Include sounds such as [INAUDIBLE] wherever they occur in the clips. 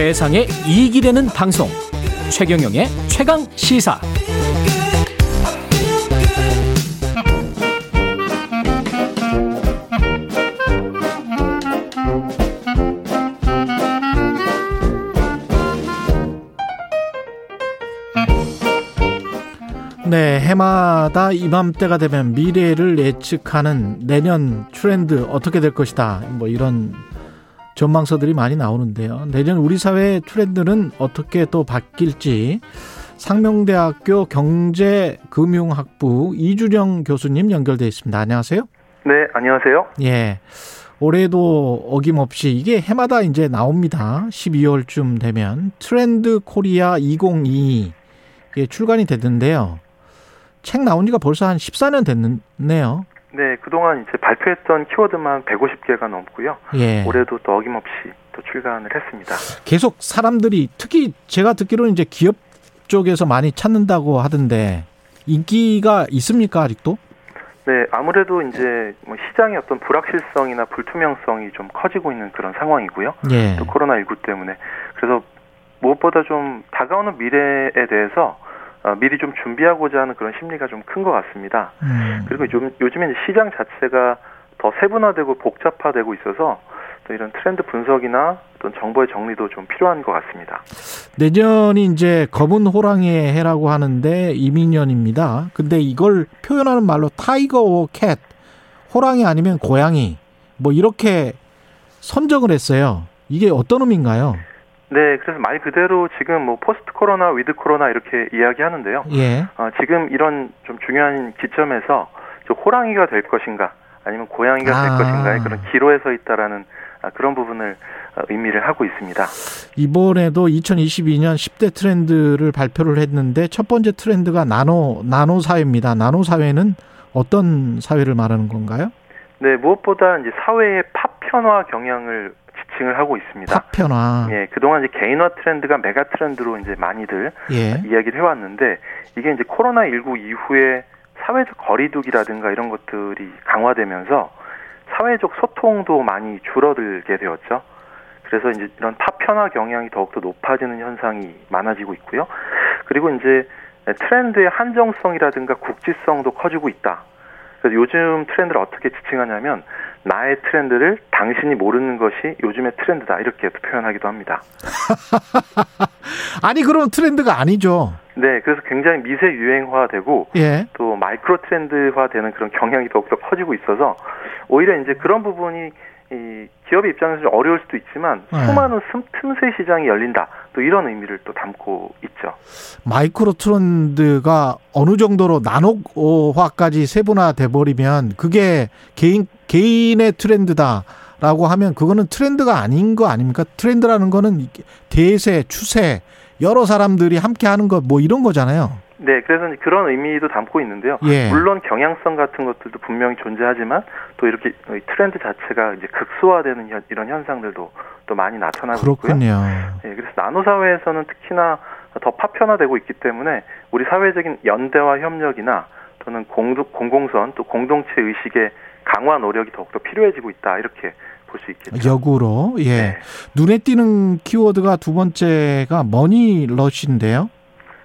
세상에 이익이 되는 방송 최경영의 최강 시사 네, 해마다 이맘때가 되면 미래를 예측하는 내년 트렌드 어떻게 될 것이다. 뭐 이런 전망서들이 많이 나오는데요. 내년 우리 사회의 트렌드는 어떻게 또 바뀔지 상명대학교 경제금융학부 이주령 교수님 연결돼 있습니다. 안녕하세요. 네, 안녕하세요. 예. 올해도 어김없이 이게 해마다 이제 나옵니다. 12월쯤 되면 트렌드 코리아 2022 이게 출간이 됐는데요. 책 나온 지가 벌써 한 14년 됐네요. 네, 그동안 이제 발표했던 키워드만 150개가 넘고요. 예. 올해도 또 어김없이 또 출간을 했습니다. 계속 사람들이 특히 제가 듣기로는 이제 기업 쪽에서 많이 찾는다고 하던데 인기가 있습니까 아직도? 네, 아무래도 이제 뭐 시장의 어떤 불확실성이나 불투명성이 좀 커지고 있는 그런 상황이고요. 예. 또 코로나 19 때문에. 그래서 무엇보다 좀 다가오는 미래에 대해서 어, 미리 좀 준비하고자 하는 그런 심리가 좀 큰 것 같습니다. 음. 그리고 요즘, 요즘에 시장 자체가 더 세분화되고 복잡화되고 있어서 또 이런 트렌드 분석이나 어떤 정보의 정리도 좀 필요한 것 같습니다. 내년이 이제 검은 호랑이의 해라고 하는데 임인년입니다. 근데 이걸 표현하는 말로 Tiger or Cat, 호랑이 아니면 고양이 뭐 이렇게 선정을 했어요. 이게 어떤 의미인가요? 네, 그래서 말 그대로 지금 뭐 post 코로나, with 코로나 이렇게 이야기하는데요. 예. 어, 지금 이런 좀 중요한 기점에서 저 호랑이가 될 것인가 아니면 고양이가 될 아. 것인가의 그런 기로에 서 있다라는 아, 그런 부분을 어, 의미를 하고 있습니다. 이번에도 2022년 10대 트렌드를 발표를 했는데 첫 번째 트렌드가 나노 나노 사회입니다. 나노 사회는 어떤 사회를 말하는 건가요? 네, 무엇보다 이제 사회의 파편화 경향을 지칭을 하고 있습니다. 파편화. 예, 그동안 이제 개인화 트렌드가 메가 트렌드로 이제 많이들 예. 이야기를 해왔는데 이게 이제 코로나 19 이후에 사회적 거리두기라든가 이런 것들이 강화되면서 사회적 소통도 많이 줄어들게 되었죠. 그래서 이제 이런 파편화 경향이 더욱더 높아지는 현상이 많아지고 있고요. 그리고 이제 트렌드의 한정성이라든가 국지성도 커지고 있다. 그래서 요즘 트렌드를 어떻게 지칭하냐면 나의 트렌드를 당신이 모르는 것이 요즘의 트렌드다 이렇게 표현하기도 합니다. [LAUGHS] 아니 그럼 트렌드가 아니죠. 네, 그래서 굉장히 미세 유행화되고 예. 또 마이크로 트렌드화되는 그런 경향이 더욱더 커지고 있어서 오히려 이제 그런 부분이 이 기업의 입장에서 좀 어려울 수도 있지만 네. 수많은 틈- 틈새 시장이 열린다 또 이런 의미를 또 담고 있죠. 마이크로 트렌드가 어느 정도로 나노화까지 세분화돼 버리면 그게 개인 개인의 트렌드다 라고 하면 그거는 트렌드가 아닌 거 아닙니까? 트렌드라는 거는 대세, 추세, 여러 사람들이 함께 하는 것 뭐 이런 거잖아요. 네, 그래서 그런 의미도 담고 있는데요. 예. 물론 경향성 같은 것들도 분명히 존재하지만 또 이렇게 이 트렌드 자체가 이제 극소화되는 현- 이런 현상들도 또 많이 나타나고 있고요. 그렇군요. 예, 그래서 나노 사회에서는 특히나 더 파편화되고 있기 때문에 우리 사회적인 연대와 협력이나 또는 공동, 공공선 또 공동체 의식의 강화 노력이 더욱더 필요해지고 있다 이렇게 볼 수 있겠죠. 역으로 예 네. 눈에 띄는 키워드가 두 번째가 money rush인데요.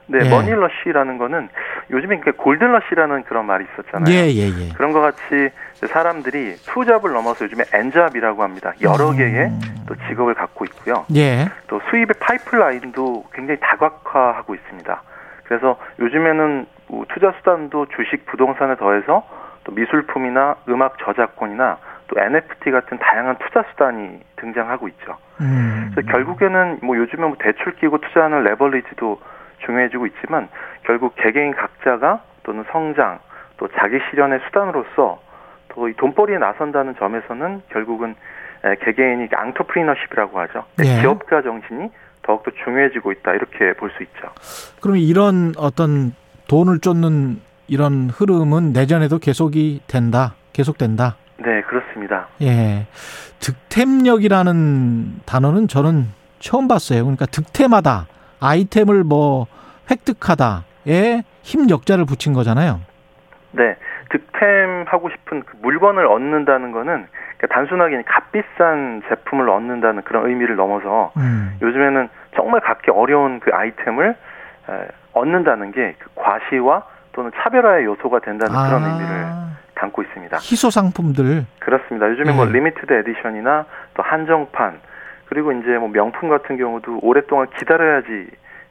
네, 예. money rush라는 거는 요즘에 그 golden rush라는 그런 말이 있었잖아요. 예 예 예. 그런 것 같이 사람들이 투잡을 넘어서 요즘에 N잡이라고 합니다. 여러 음. 개의 또 직업을 갖고 있고요. 예. 또 수입의 파이프라인도 굉장히 다각화하고 있습니다. 그래서 요즘에는 뭐 투자 수단도 주식, 부동산에 더해서 또 미술품이나 음악 저작권이나 또 NFT 같은 다양한 투자 수단이 등장하고 있죠. 음. 그래서 결국에는 뭐 요즘에 뭐 대출 끼고 투자하는 레버리지도 중요해지고 있지만 결국 개개인 각자가 또는 성장 또 자기 실현의 수단으로서 또 이 돈벌이에 나선다는 점에서는 결국은 에, 개개인이 앙토프리너십이라고 하죠. 예. 기업가 정신이 더욱더 중요해지고 있다 이렇게 볼 수 있죠. 그럼 이런 어떤 돈을 쫓는 이런 흐름은 내년에도 계속이 된다. 계속된다. 네 그렇습니다. 예. 득템력이라는 단어는 저는 처음 봤어요. 그러니까 득템하다. 아이템을 뭐 획득하다에 힘 역자를 붙인 거잖아요. 네 득템하고 싶은 그 물건을 얻는다는 거는 그러니까 단순하게 값비싼 제품을 얻는다는 그런 의미를 넘어서 음. 요즘에는 정말 갖기 어려운 그 아이템을 에, 얻는다는 게 그 과시와 또는 차별화의 요소가 된다는 그런 의미를 아, 담고 있습니다. 희소 상품들. 그렇습니다. 요즘에 뭐 예. limited edition이나 또 한정판 그리고 이제 뭐 명품 같은 경우도 오랫동안 기다려야지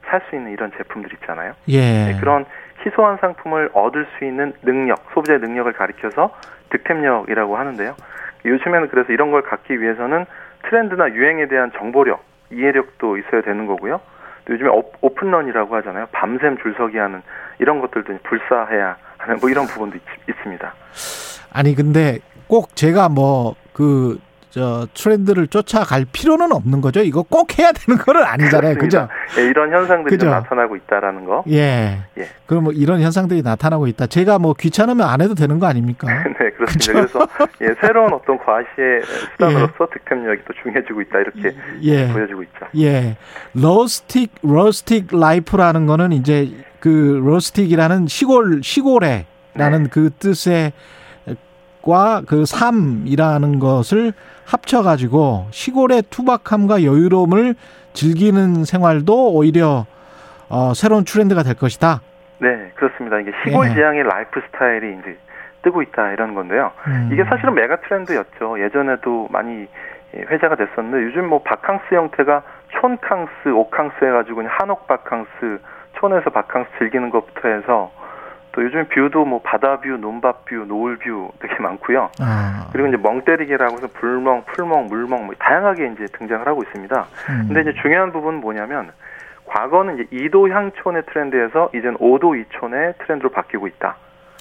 살 수 있는 이런 제품들 있잖아요. 예. 네, 그런 희소한 상품을 얻을 수 있는 능력, 소비자의 능력을 가리켜서 득템력이라고 하는데요. 요즘에는 그래서 이런 걸 갖기 위해서는 트렌드나 유행에 대한 정보력, 이해력도 있어야 되는 거고요. 또 요즘에 오- 오픈런이라고 하잖아요. 밤샘 줄서기 하는 이런 것들도 불사해야 하는 뭐 이런 부분도 있, 있습니다. 아니 근데 꼭 제가 뭐 그 저 트렌드를 쫓아갈 필요는 없는 거죠. 이거 꼭 해야 되는 거는 아니잖아요. 그죠? 그렇습니다. 예, 이런 현상들이 좀 그죠? 나타나고 있다라는 거. 예. 예. 그럼 뭐 이런 현상들이 나타나고 있다. 제가 뭐 귀찮으면 안 해도 되는 거 아닙니까? [LAUGHS] 네, 그렇습니다. 그래서 예, 새로운 어떤 과시의 수단으로서 득템력이 또 중요해지고 있다 이렇게 예. 보여지고 있죠. 예. rustic rustic life라는 거는 이제 그 rustic이라는 시골 시골에라는 네. 그 뜻의 과그 삶이라는 것을 합쳐 가지고 시골의 투박함과 여유로움을 즐기는 생활도 오히려 어, 새로운 트렌드가 될 것이다. 네, 그렇습니다. 이게 시골 예. 지향의 라이프 스타일이 이제 뜨고 있다 이런 건데요. 음. 이게 사실은 메가 트렌드였죠. 예전에도 많이 예, 회자가 됐었는데 요즘 뭐 바캉스 형태가 촌캉스, 옥캉스 해가지고 한옥 바캉스, 촌에서 바캉스 즐기는 것부터 해서 또 요즘 view도 뭐 바다 view, 논밭 view, 노을 view 되게 많고요. 아. 그리고 이제 멍때리기라고 해서 불멍, 풀멍, 물멍 뭐 다양하게 이제 등장을 하고 있습니다. 음. 근데 이제 중요한 부분은 뭐냐면 과거는 이제 이도향촌의 트렌드에서 이제는 5도 2촌의 트렌드로 바뀌고 있다.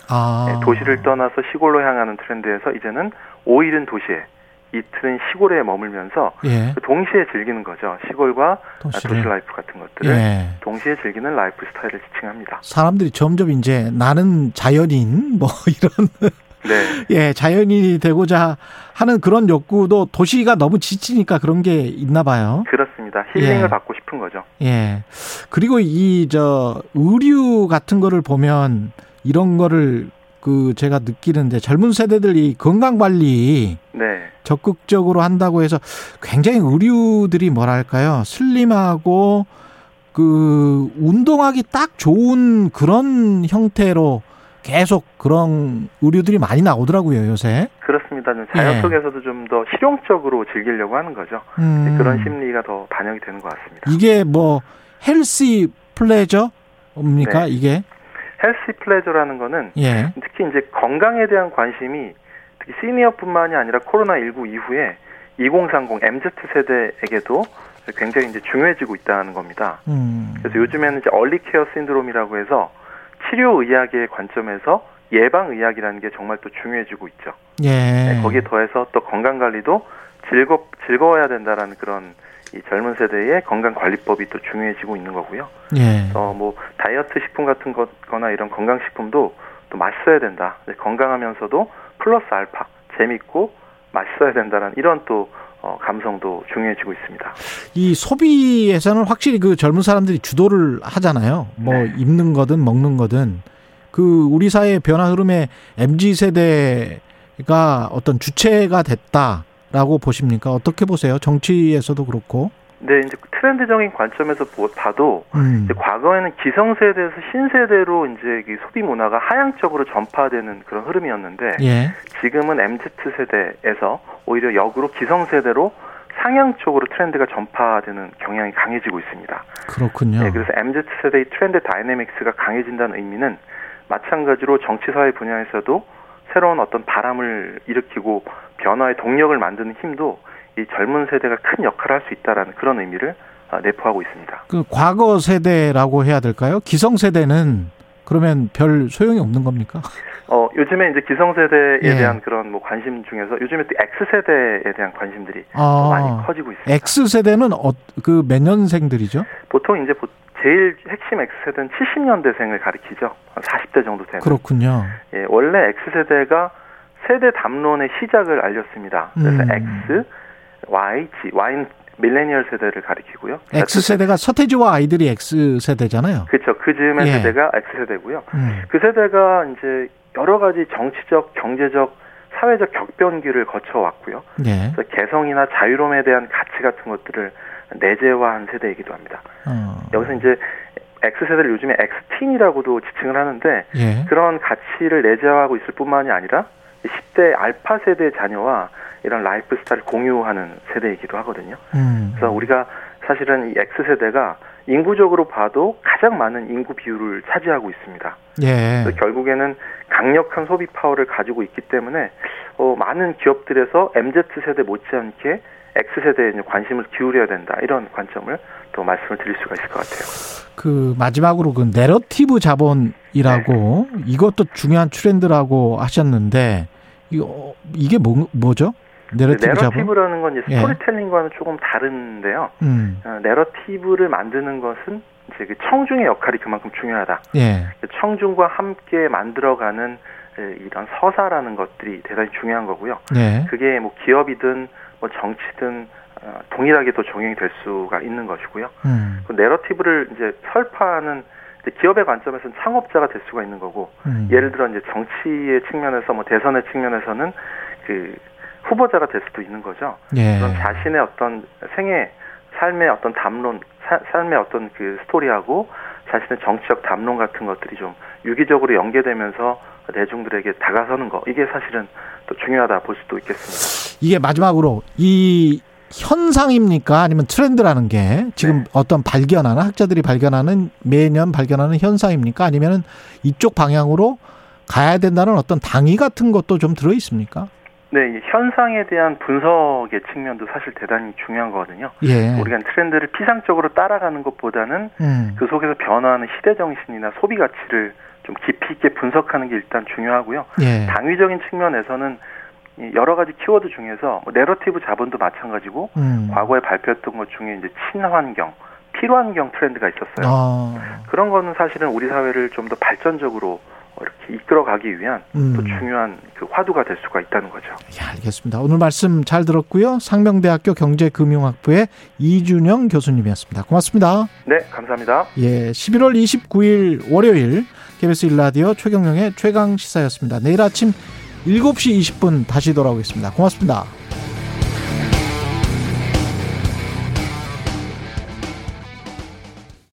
아. 네, 도시를 떠나서 시골로 향하는 트렌드에서 이제는 5일은 도시에 이틀은 시골에 머물면서 예. 그 동시에 즐기는 거죠. 시골과. 도시 life 같은 것들을 예. 동시에 즐기는 라이프 스타일을 지칭합니다. 사람들이 점점 이제 나는 자연인 [LAUGHS] 뭐 이런 네. 예, 자연인이 되고자 하는 그런 욕구도 도시가 너무 지치니까 그런 게 있나 봐요. 그렇습니다. 힐링을 예. 받고 싶은 거죠. 예. 그리고 이 저 의류 같은 거를 보면 이런 거를 그 제가 느끼는데 젊은 세대들이 건강 관리 네. 적극적으로 한다고 해서 굉장히 의류들이 뭐랄까요? 슬림하고 그 운동하기 딱 좋은 그런 형태로 계속 그런 의류들이 많이 나오더라고요, 요새. 그렇습니다. 자연 예. 속에서도 좀더 실용적으로 즐기려고 하는 거죠. 음. 네, 그런 심리가 더 반영이 되는 것 같습니다. 이게 뭐 healthy pleasure입니까? 네. 이게? healthy pleasure라는 거는 예. 특히 이제 건강에 대한 관심이 특히 시니어뿐만이 아니라 코로나 19 이후에 2030 MZ 세대에게도 굉장히 이제 중요해지고 있다는 겁니다. 음. 그래서 요즘에는 이제 early care 신드롬이라고 해서 치료 의학의 관점에서 예방 의학이라는 게 정말 또 중요해지고 있죠. 예. 네, 거기에 더해서 또 건강 관리도 즐겁 즐거워야 된다라는 그런 이 젊은 세대의 건강 관리법이 또 중요해지고 있는 거고요. 예. 어, 뭐 다이어트 식품 같은 거거나 이런 건강 식품도 또 맛있어야 된다. 네, 건강하면서도 플러스 알파 재밌고 맛있어야 된다는 이런 또 어, 감성도 중요해지고 있습니다. 이 소비에서는 확실히 그 젊은 사람들이 주도를 하잖아요. 뭐 네. 입는 거든 먹는 거든 그 우리 사회의 변화 흐름에 MZ 세대가 어떤 주체가 됐다라고 보십니까? 어떻게 보세요? 정치에서도 그렇고. 근데 이제 트렌드적인 관점에서 보- 봐도 음. 과거에는 기성세대에서 신세대로 이제 이 소비 문화가 하향적으로 전파되는 그런 흐름이었는데 예. 지금은 MZ 세대에서 오히려 역으로 기성세대로 상향 쪽으로 트렌드가 전파되는 경향이 강해지고 있습니다. 그렇군요. 네, 그래서 MZ 세대의 트렌드 다이내믹스가 강해진다는 의미는 마찬가지로 정치 사회 분야에서도 새로운 어떤 바람을 일으키고 변화의 동력을 만드는 힘도 이 젊은 세대가 큰 역할을 할 수 있다라는 그런 의미를 아, 내포하고 있습니다. 그 과거 세대라고 해야 될까요? 기성 세대는 그러면 별 소용이 없는 겁니까? 어, 요즘에 이제 기성세대에 예. 대한 그런 뭐 관심 중에서 요즘에 또 X세대에 대한 관심들이 더 많이 아, 커지고 있습니다. X 세대는 어, 그 몇 년생들이죠? 보통 이제 보- 제일 핵심 X세대는 70년대생을 가리키죠. 한 40대 정도 되는. 그렇군요. 예, 원래 X세대가 세대 담론의 시작을 알렸습니다. 그래서 음. X, Y, G, Y는 밀레니얼 세대를 가리키고요. X 세대가 서태지와 아이들이 X 세대잖아요. 그렇죠. 그 즈음의 예. 세대가 X세대고요. 음. 그 세대가 이제 여러 가지 정치적, 경제적, 사회적 격변기를 거쳐왔고요. 예. 그래서 개성이나 자유로움에 대한 가치 같은 것들을 내재화한 세대이기도 합니다. 어. 여기서 이제 X세대를 요즘에 X-teen이라고도 지칭을 하는데 예. 그런 가치를 내재화하고 있을 뿐만이 아니라 10대 알파 세대 자녀와 이런 라이프 스타일을 공유하는 세대이기도 하거든요. 음. 그래서 우리가 사실은 이 X세대가 인구적으로 봐도 가장 많은 인구 비율을 차지하고 있습니다. 예. 그래서 결국에는 강력한 소비 파워를 가지고 있기 때문에 어, 많은 기업들에서 MZ 세대 못지않게 X 세대에 이제 관심을 기울여야 된다 이런 관점을 또 말씀을 드릴 수가 있을 것 같아요. 그 마지막으로 그 내러티브 자본이라고 이것도 중요한 트렌드라고 하셨는데 이거 이게 뭐 뭐죠? 내러티브 자본? 내러티브 라는 건 이제 예. 스토리텔링과는 조금 다른데요. 음. 어, 내러티브를 만드는 것은 이제 그 청중의 역할이 그만큼 중요하다. 예. 그 청중과 함께 만들어가는 에, 이런 서사라는 것들이 대단히 중요한 거고요. 예. 그게 뭐 기업이든 뭐 정치든 어, 동일하게 또 적용이 될 수가 있는 것이고요. 음. 그 내러티브를 이제 설파하는 기업의 관점에서는 창업자가 될 수가 있는 거고 음. 예를 들어 이제 정치의 측면에서 뭐 대선의 측면에서는 그 후보자가 될 수도 있는 거죠. 예. 그런 자신의 어떤 생애 삶의 어떤 담론 사- 삶의 어떤 그 스토리하고 자신의 정치적 담론 같은 것들이 좀 유기적으로 연계되면서 대중들에게 다가서는 거 이게 사실은 또 중요하다 볼 수도 있겠습니다. 이게 마지막으로 이 현상입니까? 아니면 트렌드라는 게 지금 네. 어떤 발견하는 학자들이 발견하는 매년 발견하는 현상입니까? 아니면은 이쪽 방향으로 가야 된다는 어떤 당위 같은 것도 좀 들어 있습니까? 네, 이 현상에 대한 분석의 측면도 사실 대단히 중요한 거거든요. 예. 우리가 트렌드를 피상적으로 따라가는 것보다는 음. 그 속에서 변화하는 시대 정신이나 소비 가치를 좀 깊이 있게 분석하는 게 일단 중요하고요. 예. 당위적인 측면에서는 이 여러 가지 키워드 중에서 뭐 내러티브 자본도 마찬가지고 음. 과거에 발표했던 것 중에 이제 친환경, 필환경 트렌드가 있었어요. 아. 그런 거는 사실은 우리 사회를 좀 더 발전적으로 이렇게 이끌어가기 위한 음. 또 중요한 그 화두가 될 수가 있다는 거죠. 예, 알겠습니다. 오늘 말씀 잘 들었고요. 상명대학교 경제금융학부의 이준영 교수님이었습니다. 고맙습니다. 네, 감사합니다. 예, 11월 29일 월요일 KBS 일라디오 최경영의 최강 시사였습니다. 내일 아침 7시 20분 다시 돌아오겠습니다. 고맙습니다.